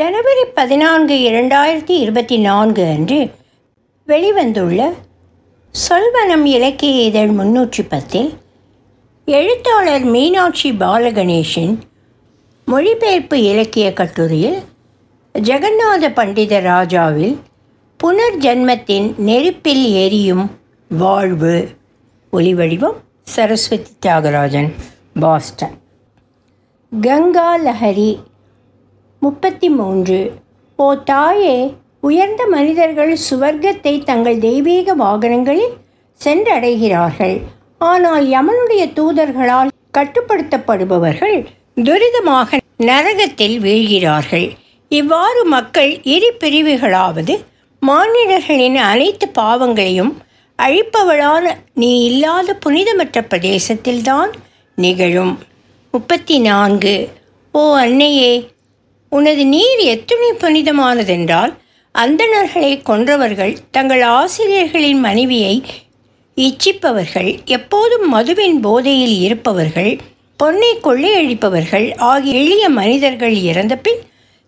ஜனவரி பதினான்கு இரண்டாயிரத்தி இருபத்தி நான்கு அன்று வெளிவந்துள்ள சொல்வனம் இலக்கிய இதழ் முன்னூற்றி பத்தில் எழுத்தாளர் மீனாட்சி பாலகணேஷின் மொழிபெயர்ப்பு இலக்கிய கட்டுரையில் ஜெகநாத பண்டித ராஜாவில் புனர்ஜன்மத்தின் நெருப்பில் எரியும் வாழ்வு. ஒலிவடிவம் சரஸ்வதி தியாகராஜன் பாஸ்டன். கங்கா லஹரி முப்பத்தி மூன்று ஓ தாயே உயர்ந்த மனிதர்கள் சுவர்க்கத்தை தங்கள் தெய்வீக வாகனங்களில் சென்றடைகிறார்கள். ஆனால் யமனுடைய தூதர்களால் கட்டுப்படுத்தப்படுபவர்கள் துரிதமாக நரகத்தில் வீழ்கிறார்கள். இவ்வாறு மக்கள் இரு பிரிவுகளாவது மானிடர்களின் அனைத்து பாவங்களையும் அழிப்பவளான நீ இல்லாத புனிதமற்ற பிரதேசத்தில்தான் நிகழும். முப்பத்தி நான்கு ஓ அன்னையே உனது நீர் எத்துணை புனிதமானதென்றால் அந்தணர்களை கொன்றவர்கள் தங்கள் ஆசிரியர்களின் மனைவியை இச்சிப்பவர்கள் எப்போதும் மதுவின் போதையில் இருப்பவர்கள் பொன்னை கொள்ளையழிப்பவர்கள் ஆகிய எளிய மனிதர்கள் இறந்தபின்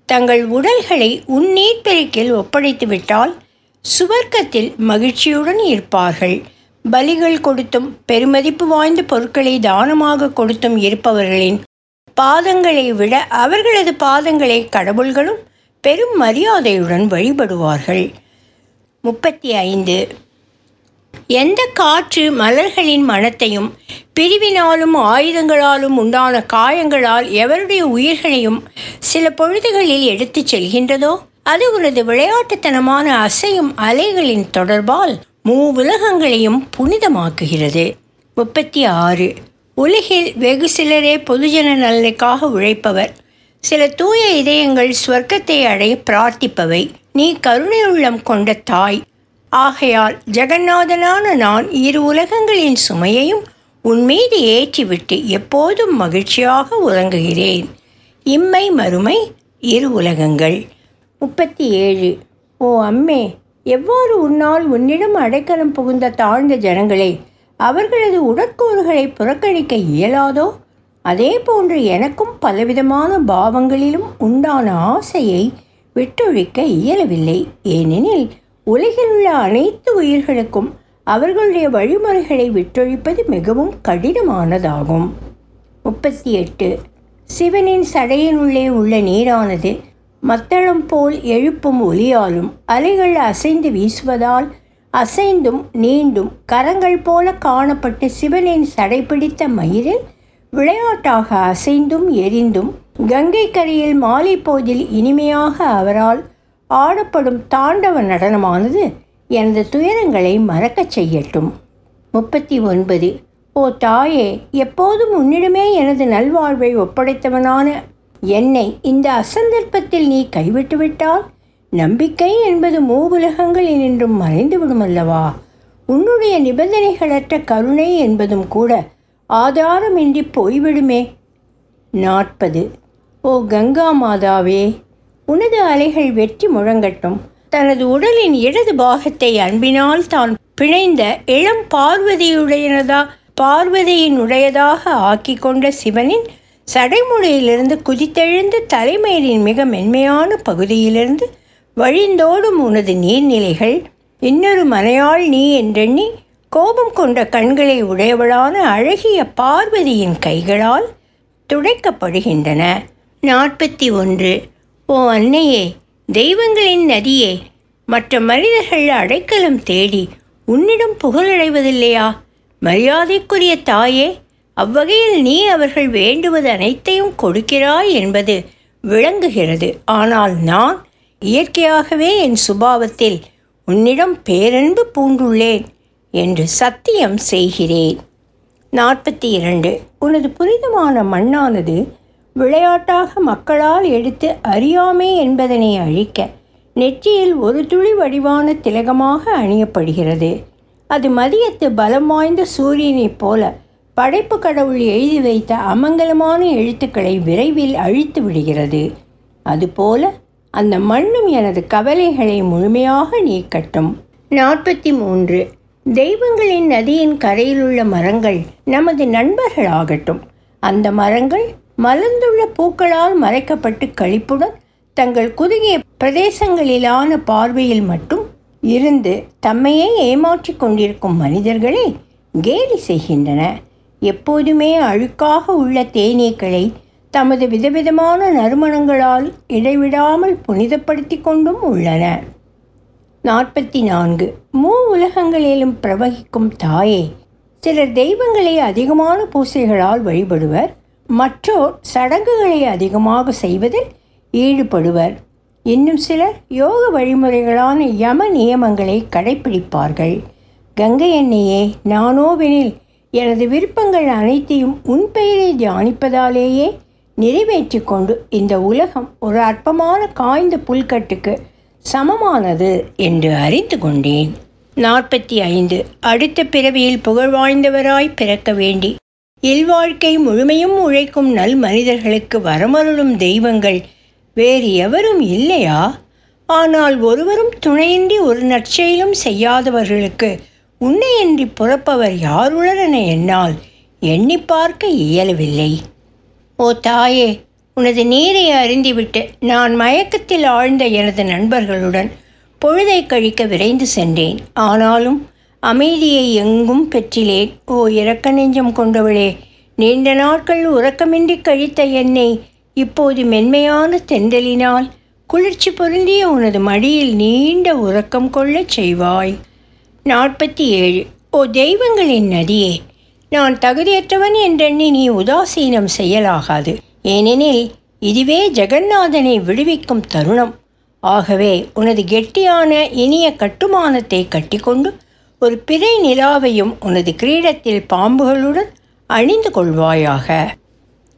தங்கள் உடல்களை உன் பெருக்கில் ஒப்படைத்துவிட்டால் சுவர்க்கத்தில் மகிழ்ச்சியுடன் இருப்பார்கள். பலிகள் கொடுத்தும் பெருமதிப்பு வாய்ந்த பொருட்களை தானமாக கொடுத்தும் இருப்பவர்களின் பாதங்களை விட அவர்களது பாதங்களை கடவுள்களும் பெரும் மரியாதையுடன் வழிபடுவார்கள். முப்பத்தி ஐந்து. எந்த காற்று மலர்களின் மனத்தையும் பிரிவினாலும் ஆயுதங்களாலும் உண்டான காயங்களால் எவருடைய உயிர்களையும் சில பொழுதுகளில் எடுத்துச் செல்கின்றதோ அது உனது விளையாட்டுத்தனமான அசையும் அலைகளின் தொடர்பால் மூ உலகங்களையும் புனிதமாக்குகிறது. முப்பத்தி ஆறு. உலகில் வெகு சிலரே பொதுஜன நலனுக்காக உழைப்பவர். சில தூய இதயங்கள் ஸ்வர்க்கத்தை அடைய பிரார்த்திப்பவை. நீ கருணையுள்ளம் கொண்ட தாய். ஆகையால் ஜெகநாதனான நான் இரு உலகங்களின் சுமையையும் உன்மீது ஏற்றிவிட்டு எப்போதும் மகிழ்ச்சியாக உறங்குகிறேன். இம்மை மறுமை இரு உலகங்கள். முப்பத்தி ஏழு ஓ அம்மே எவ்வாறு உன்னால் உன்னிடம் அடைக்கலம் புகுந்த தாழ்ந்த ஜனங்களை அவர்களது உடற்கூறுகளை புறக்கணிக்க இயலாதோ? அதே போன்று எனக்கும் பலவிதமான பாவங்களிலும் உண்டான ஆசையை விட்டொழிக்க இயலவில்லை. ஏனெனில் உலகில் உள்ள அனைத்து உயிர்களுக்கும் அவர்களுடைய வழிமுறைகளை விட்டொழிப்பது மிகவும் கடினமானதாகும். முப்பத்தி எட்டு சிவனின் சடையினுள்ளே உள்ள நீரானது மத்தளம் போல் எழுப்பும் ஒலியாலும் அலைகள் அசைந்து வீசுவதால் அசைந்தும் நீண்டும் கரங்கள் போல காணப்பட்டு சிவனின் சடைபிடித்த மயிரில் விளையாட்டாக அசைந்தும் எரிந்தும் கங்கை கரையில் மாலை போதில் இனிமையாக அவரால் ஆடப்படும் தாண்டவ நடனமானது எனது துயரங்களை மறக்கச் செய்யட்டும். முப்பத்தி ஒன்பது ஓ தாயே எப்போதும் உன்னிடமே எனது நல்வாழ்வை ஒப்படைத்தவனான என்னை இந்த அசந்தர்ப்பத்தில் நீ கைவிட்டுவிட்டால் நம்பிக்கை என்பது மூவுலகங்களில் இனின்றும் மறைந்துவிடும் அல்லவா உன்னுடைய நிபந்தனைகளற்ற கருணை என்பதும் கூட ஆதாரமின்றி போய்விடுமே. நாற்பது. ஓ கங்கா மாதாவே உனது அலைகள் வெற்றி முழங்கட்டும். தனது உடலின் இடது பாகத்தை அன்பினால் தான் பிணைந்த இளம் பார்வதியுடையனதா பார்வதியினுடையதாக ஆக்கி கொண்ட சிவனின் சடைமுடையிலிருந்து குதித்தெழுந்து தலைமையின் மிக மென்மையான பகுதியிலிருந்து வழிந்தோடும் உனது நீர்நிலைகள் இன்னொரு மலையாள் நீ என்றெண்ணி கோபம் கொண்ட கண்களை உடையவளான அழகிய பார்வதியின் கைகளால் துடைக்கப்படுகின்றன. நாற்பத்தி ஒன்று. ஓ அன்னையே தெய்வங்களின் நதியே மற்ற மனிதர்கள் அடைக்கலம் தேடி உன்னிடம் புகழடைவதில்லையா? மரியாதைக்குரிய தாயே அவ்வகையில் நீ அவர்கள் வேண்டுவது அனைத்தையும் கொடுக்கிறாய் என்பது விளங்குகிறது. ஆனால் நான் இயற்கையாகவே என் சுபாவத்தில் உன்னிடம் பேரன்பு பூண்டுள்ளேன் என்று சத்தியம் செய்கிறேன். நாற்பத்தி இரண்டு உனது புனிதமான மண்ணானது விளையாட்டாக மக்களால் எடுத்து அறியாமை என்பதனை அழிக்க நெற்றியில் ஒரு துளி வடிவான திலகமாக அணியப்படுகிறது. அது மதியத்து பலம் வாய்ந்த சூரியனைப் போல படைப்பு கடவுள் எழுதி வைத்த அமங்கலமான எழுத்துக்களை விரைவில் அழித்து விடுகிறது. அதுபோல அந்த மண்ணும் எனது கவலைகளை முழுமையாக நீக்கட்டும். நாற்பத்தி மூன்று தெய்வங்களின் நதியின் கரையிலுள்ள மரங்கள் நமது நண்பர்களாகட்டும். அந்த மரங்கள் மலர்ந்துள்ள பூக்களால் மறைக்கப்பட்டு கழிப்புடன் தங்கள் குறுகிய பிரதேசங்களிலான பார்வையில் மட்டும் இருந்து தம்மையே ஏமாற்றிக் கொண்டிருக்கும் மனிதர்களை கேலி செய்கின்றன. எப்போதுமே அழுக்காக உள்ள தேனீக்களை தமது விதவிதமான நறுமணங்களால் இடைவிடாமல் புனிதப்படுத்தி கொண்டும் உள்ளன. நாற்பத்தி நான்கு மூ உலகங்களிலும் பிரவகிக்கும் தாயே சிலர் தெய்வங்களை அதிகமான பூசைகளால் வழிபடுவர் மற்றோர் சடங்குகளை அதிகமாக செய்வதில் ஈடுபடுவர். இன்னும் சிலர் யோக வழிமுறைகளான யம நியமங்களை கடைப்பிடிப்பார்கள். கங்கை எண்ணெயே நானோவெனில் எனது விருப்பங்கள் அனைத்தையும் உன் பெயரை தியானிப்பதாலேயே நிறைவேற்றி கொண்டு இந்த உலகம் ஒரு அற்பமான காய்ந்த புல்கட்டுக்கு சமமானது என்று அறிந்து கொண்டேன். நாற்பத்தி ஐந்து. அடுத்த பிறவியில் புகழ்வாய்ந்தவராய் பிறக்க வேண்டி இல்வாழ்க்கை முழுமையும் உழைக்கும் நல் மனிதர்களுக்கு வரமருளும் தெய்வங்கள் வேறு எவரும் இல்லையா? ஆனால் ஒருவரும் துணையின்றி ஒரு நற்செயலும் செய்யாதவர்களுக்கு உன்னையின்றி புறப்பவர் யாருளரென என்னால் எண்ணி பார்க்க இயலவில்லை. ஓ தாயே உனது நீரை அறிந்துவிட்டு நான் மயக்கத்தில் ஆழ்ந்த எனது நண்பர்களுடன் பொழுதை கழிக்க விரைந்து சென்றேன். ஆனாலும் அமைதியை எங்கும் பெற்றிலேன். ஓ இரக்க நெஞ்சம் கொண்டவளே நீண்ட நாட்கள் உறக்கமின்றி கழித்த என்னை இப்போது மென்மையான தென்றலினால் குளிர்ச்சி பொருந்திய உனது மடியில் நீண்ட உறக்கம் கொள்ளச் செய்வாய். நாற்பத்தி ஏழு. ஓ தெய்வங்களின் நதியே நான் தகுதியற்றவன் என்றெண்ணி நீ உதாசீனம் செய்யலாகாது. ஏனெனில் இதுவே ஜெகநாதனை விடுவிக்கும் தருணம். ஆகவே உனது கெட்டியான இனிய கட்டுமானத்தை கட்டிக்கொண்டு ஒரு பிறை நிலாவையும் உனது கிரீடத்தில் பாம்புகளுடன் அணிந்து கொள்வாயாக.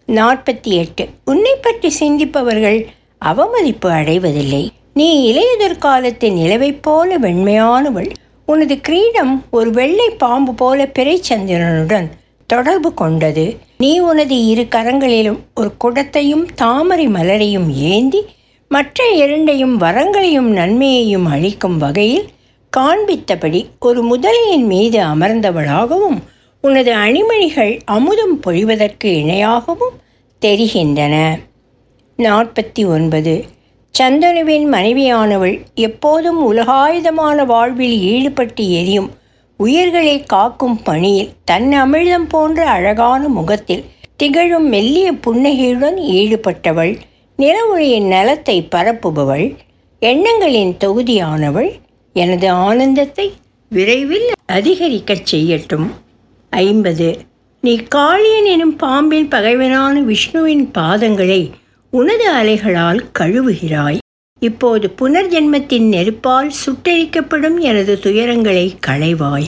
நாற்பத்தி எட்டு உன்னை பற்றி சிந்திப்பவர்கள் அவமதிப்பு அடைவதில்லை. நீ இளையுதற்காலத்து நிலவைப் போல வெண்மையானவள். உனது கிரீடம் ஒரு வெள்ளை பாம்பு போல பிறைச்சந்திரனுடன் தொடர்பு கொண்டது. நீ உனது இரு கரங்களிலும் ஒரு குடத்தையும் தாமரை மலரையும் ஏந்தி மற்ற இரண்டையும் வரங்களையும் நன்மையையும் அளிக்கும் வகையில் காண்பித்தபடி ஒரு முதலையின் மீது அமர்ந்தவளாகவும் உனது அணிமணிகள் அமுதம் பொழிவதற்கு இணையாகவும் தெரிகின்றன. நாற்பத்தி ஒன்பது. சந்தனுவின் மனைவியானவள் எப்போதும் உலகாயுதமான வாழ்வில் ஈடுபட்டு எரியும் உயிர்களை காக்கும் பணியில் தன் அமிழ்தம் போன்ற அழகான முகத்தில் திகழும் மெல்லிய புன்னகையுடன் ஈடுபட்டவள் நிலவொளியின் நலத்தை பரப்புபவள் எண்ணங்களின் தொகுதியானவள். எனது ஆனந்தத்தை விரைவில் அதிகரிக்கச் செய்யட்டும். ஐம்பது. நீ காளியன் எனும் பாம்பின் பகைவனான விஷ்ணுவின் பாதங்களை உனது அலைகளால் கழுவுகிறாய். இப்போது புனர்ஜென்மத்தின் நெருப்பால் சுட்டெரிக்கப்படும் எனது துயரங்களை களைவாய்.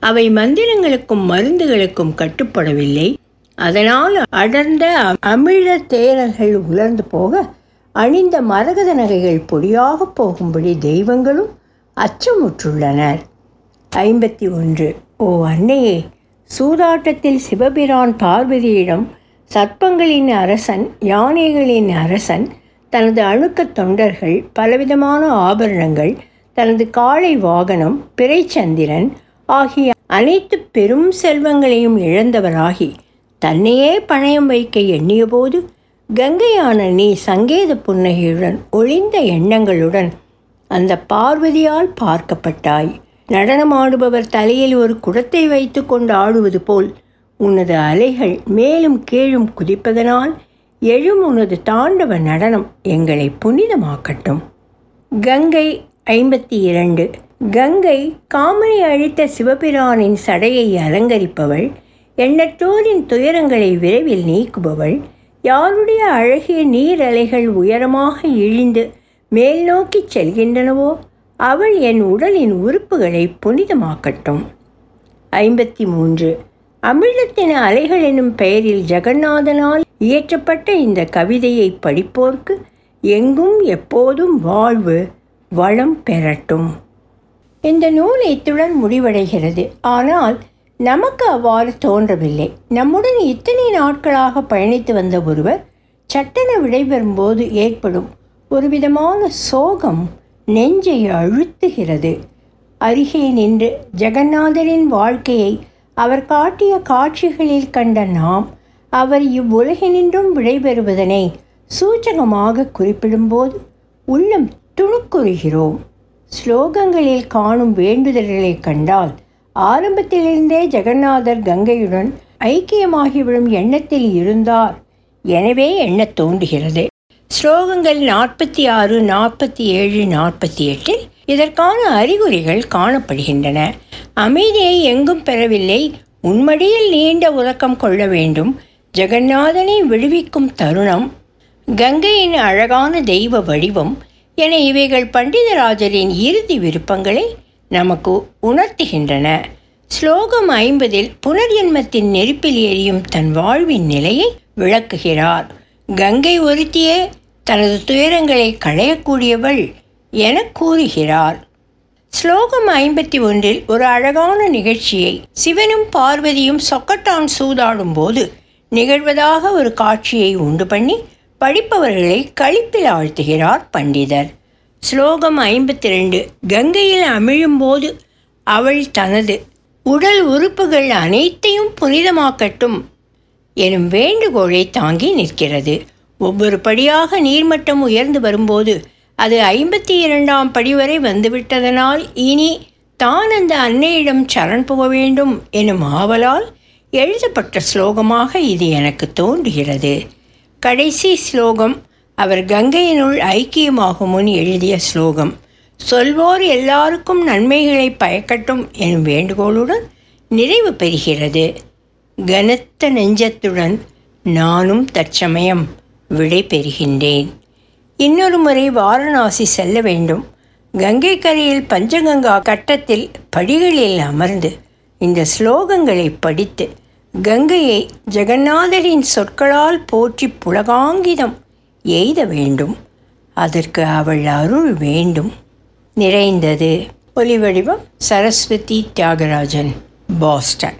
அவை மந்திரங்களுக்கும் மருந்துகளுக்கும் கட்டுப்படவில்லை. அதனால் அடர்ந்த அமிழ தேரல்கள் உலர்ந்து போக அணிந்த மரகத நகைகள் பொடியாக போகும்படி தெய்வங்களும் அச்சமுற்றுள்ளனர். ஐம்பத்தி ஒன்று. ஓ அன்னையே சூதாட்டத்தில் சிவபிரான் பார்வதியிடம் சர்ப்பங்களின் அரசன் யானைகளின் அரசன் தனது அணுக்கத் தொண்டர்கள் பலவிதமான ஆபரணங்கள் தனது காளை வாகனம் பிறைச்சந்திரன் ஆகிய அனைத்து பெரும் செல்வங்களையும் இழந்தவராகி தன்னையே பணயம் வைக்க எண்ணியபோது கங்கையான நீ சங்கேத புன்னகையுடன் ஒளிந்த எண்ணங்களுடன் அந்த பார்வதியால் பார்க்கப்பட்டாய். நடனமாடுபவர் தலையில் ஒரு குடத்தை வைத்து கொண்டு ஆடுவது போல் உனது அலைகள் மேலும் கீழும் குதிப்பதனால் எழும் உனது தாண்டவ நடனம் எங்களை புனிதமாக்கட்டும். கங்கை ஐம்பத்தி இரண்டு. கங்கை காமனை அழித்த சிவபிரானின் சடையை அலங்கரிப்பவள் எண்ணற்றோரின் துயரங்களை விரைவில் நீக்குபவள் யாருடைய அழகிய நீர் அலைகள் உயரமாக இழிந்து மேல் நோக்கி செல்கின்றனவோ அவள் என் உடலின் உறுப்புகளை புனிதமாக்கட்டும். ஐம்பத்தி மூன்று. அமிர்தத்தின் அலைகள் எனும் பெயரில் ஜெகநாதனால் இயற்றப்பட்ட இந்த கவிதையை படிப்போர்க்கு எங்கும் எப்போதும் வாழ்வு வளம் பெறட்டும். இந்த நூல் இத்துடன் முடிவடைகிறது. ஆனால் நமக்கு அவ்வாறு தோன்றவில்லை. நம்முடன் இத்தனை நாட்களாக பயணித்து வந்த ஒருவர் சட்டென விடைபெறும்போது ஏற்படும் ஒரு விதமான சோகம் நெஞ்சை அழுத்துகிறது. அருகே நின்று ஜெகநாதரின் வாழ்க்கையை அவர் காட்டிய காட்சிகளில் கண்ட நாம் அவர் இவ்வுலகினின்றும் விடைபெறுவதனை சூச்சகமாக குறிப்பிடும்போது உள்ளம் துணுக்குறுகிறோம். ஸ்லோகங்களில் காணும் வேண்டுதல்களைக் கண்டால் ஆரம்பத்திலிருந்தே ஜெகநாதர் கங்கையுடன் ஐக்கியமாகிவிடும் எண்ணத்தில் இருந்தார். எனவே எண்ணத் தோன்றுகிறது. ஸ்லோகங்கள் நாற்பத்தி ஆறு நாற்பத்தி ஏழு நாற்பத்தி எட்டில் இதற்கான அறிகுறிகள் காணப்படுகின்றன. அமைதியை எங்கும் பெறவில்லை. உன்மடியில் நீண்ட உறக்கம் கொள்ள வேண்டும். ஜெகநாதனை விடுவிக்கும் தருணம். கங்கையின் அழகான தெய்வ வடிவம். என இவைகள் பண்டிதராஜரின் இறுதி விருப்பங்களை நமக்கு உணர்த்துகின்றன. ஸ்லோகம் ஐம்பதில் புனர்ஜென்மத்தின் நெருப்பில் எரியும் தன் வாழ்வின் நிலையை விளக்குகிறார். கங்கை ஒருத்தியே தனது துயரங்களை களையக்கூடியவள். என கூறுகிறார் ஸ்லோகம் ஐம்பத்தி ஒன்றில் ஒரு அழகான நிகழ்ச்சியை சிவனும் பார்வதியும் சொக்கட்டான் சூதாடும் போது நிகழ்வதாக ஒரு காட்சியை உண்டு பண்ணி படிப்பவர்களை களிப்பில் ஆழ்த்துகிறார் பண்டிதர். ஸ்லோகம் ஐம்பத்தி ரெண்டு கங்கையில் அமிழும்போது அவள் தனது உடல் உறுப்புகள் அனைத்தையும் புனிதமாக்கட்டும் எனும் வேண்டுகோளை தாங்கி நிற்கிறது. ஒவ்வொரு படியாக நீர்மட்டம் உயர்ந்து வரும்போது அது ஐம்பத்தி இரண்டாம் படி வரை வந்துவிட்டதனால் இனி தான் அந்த அன்னையிடம் சரண் புக வேண்டும் எனும் ஆவலால் எழுதப்பட்ட ஸ்லோகமாக இது எனக்கு தோன்றுகிறது. கடைசி ஸ்லோகம் அவர் கங்கையினுள் ஐக்கியமாகும் முன் எழுதிய ஸ்லோகம். சொல்வோர் எல்லாருக்கும் நன்மைகளை பயக்கட்டும் எனும் வேண்டுகோளுடன் நிறைவு பெறுகிறது. கனத்த நெஞ்சத்துடன் நானும் தற்சமயம் விடை பெறுகின்றேன். இன்னொரு முறை வாரணாசி செல்ல வேண்டும். கங்கை கரையில் பஞ்சகங்கா கட்டத்தில் படிகளில் அமர்ந்து இந்த ஸ்லோகங்களை படித்து கங்கையை ஜெகநாதரின் சொற்களால் போற்றி புலகாங்கிதம் எய்த வேண்டும். அதற்கு அவள் அருள் வேண்டும். நிறைந்தது. ஒலிவடிவம் சரஸ்வதி தியாகராஜன் பாஸ்டன்.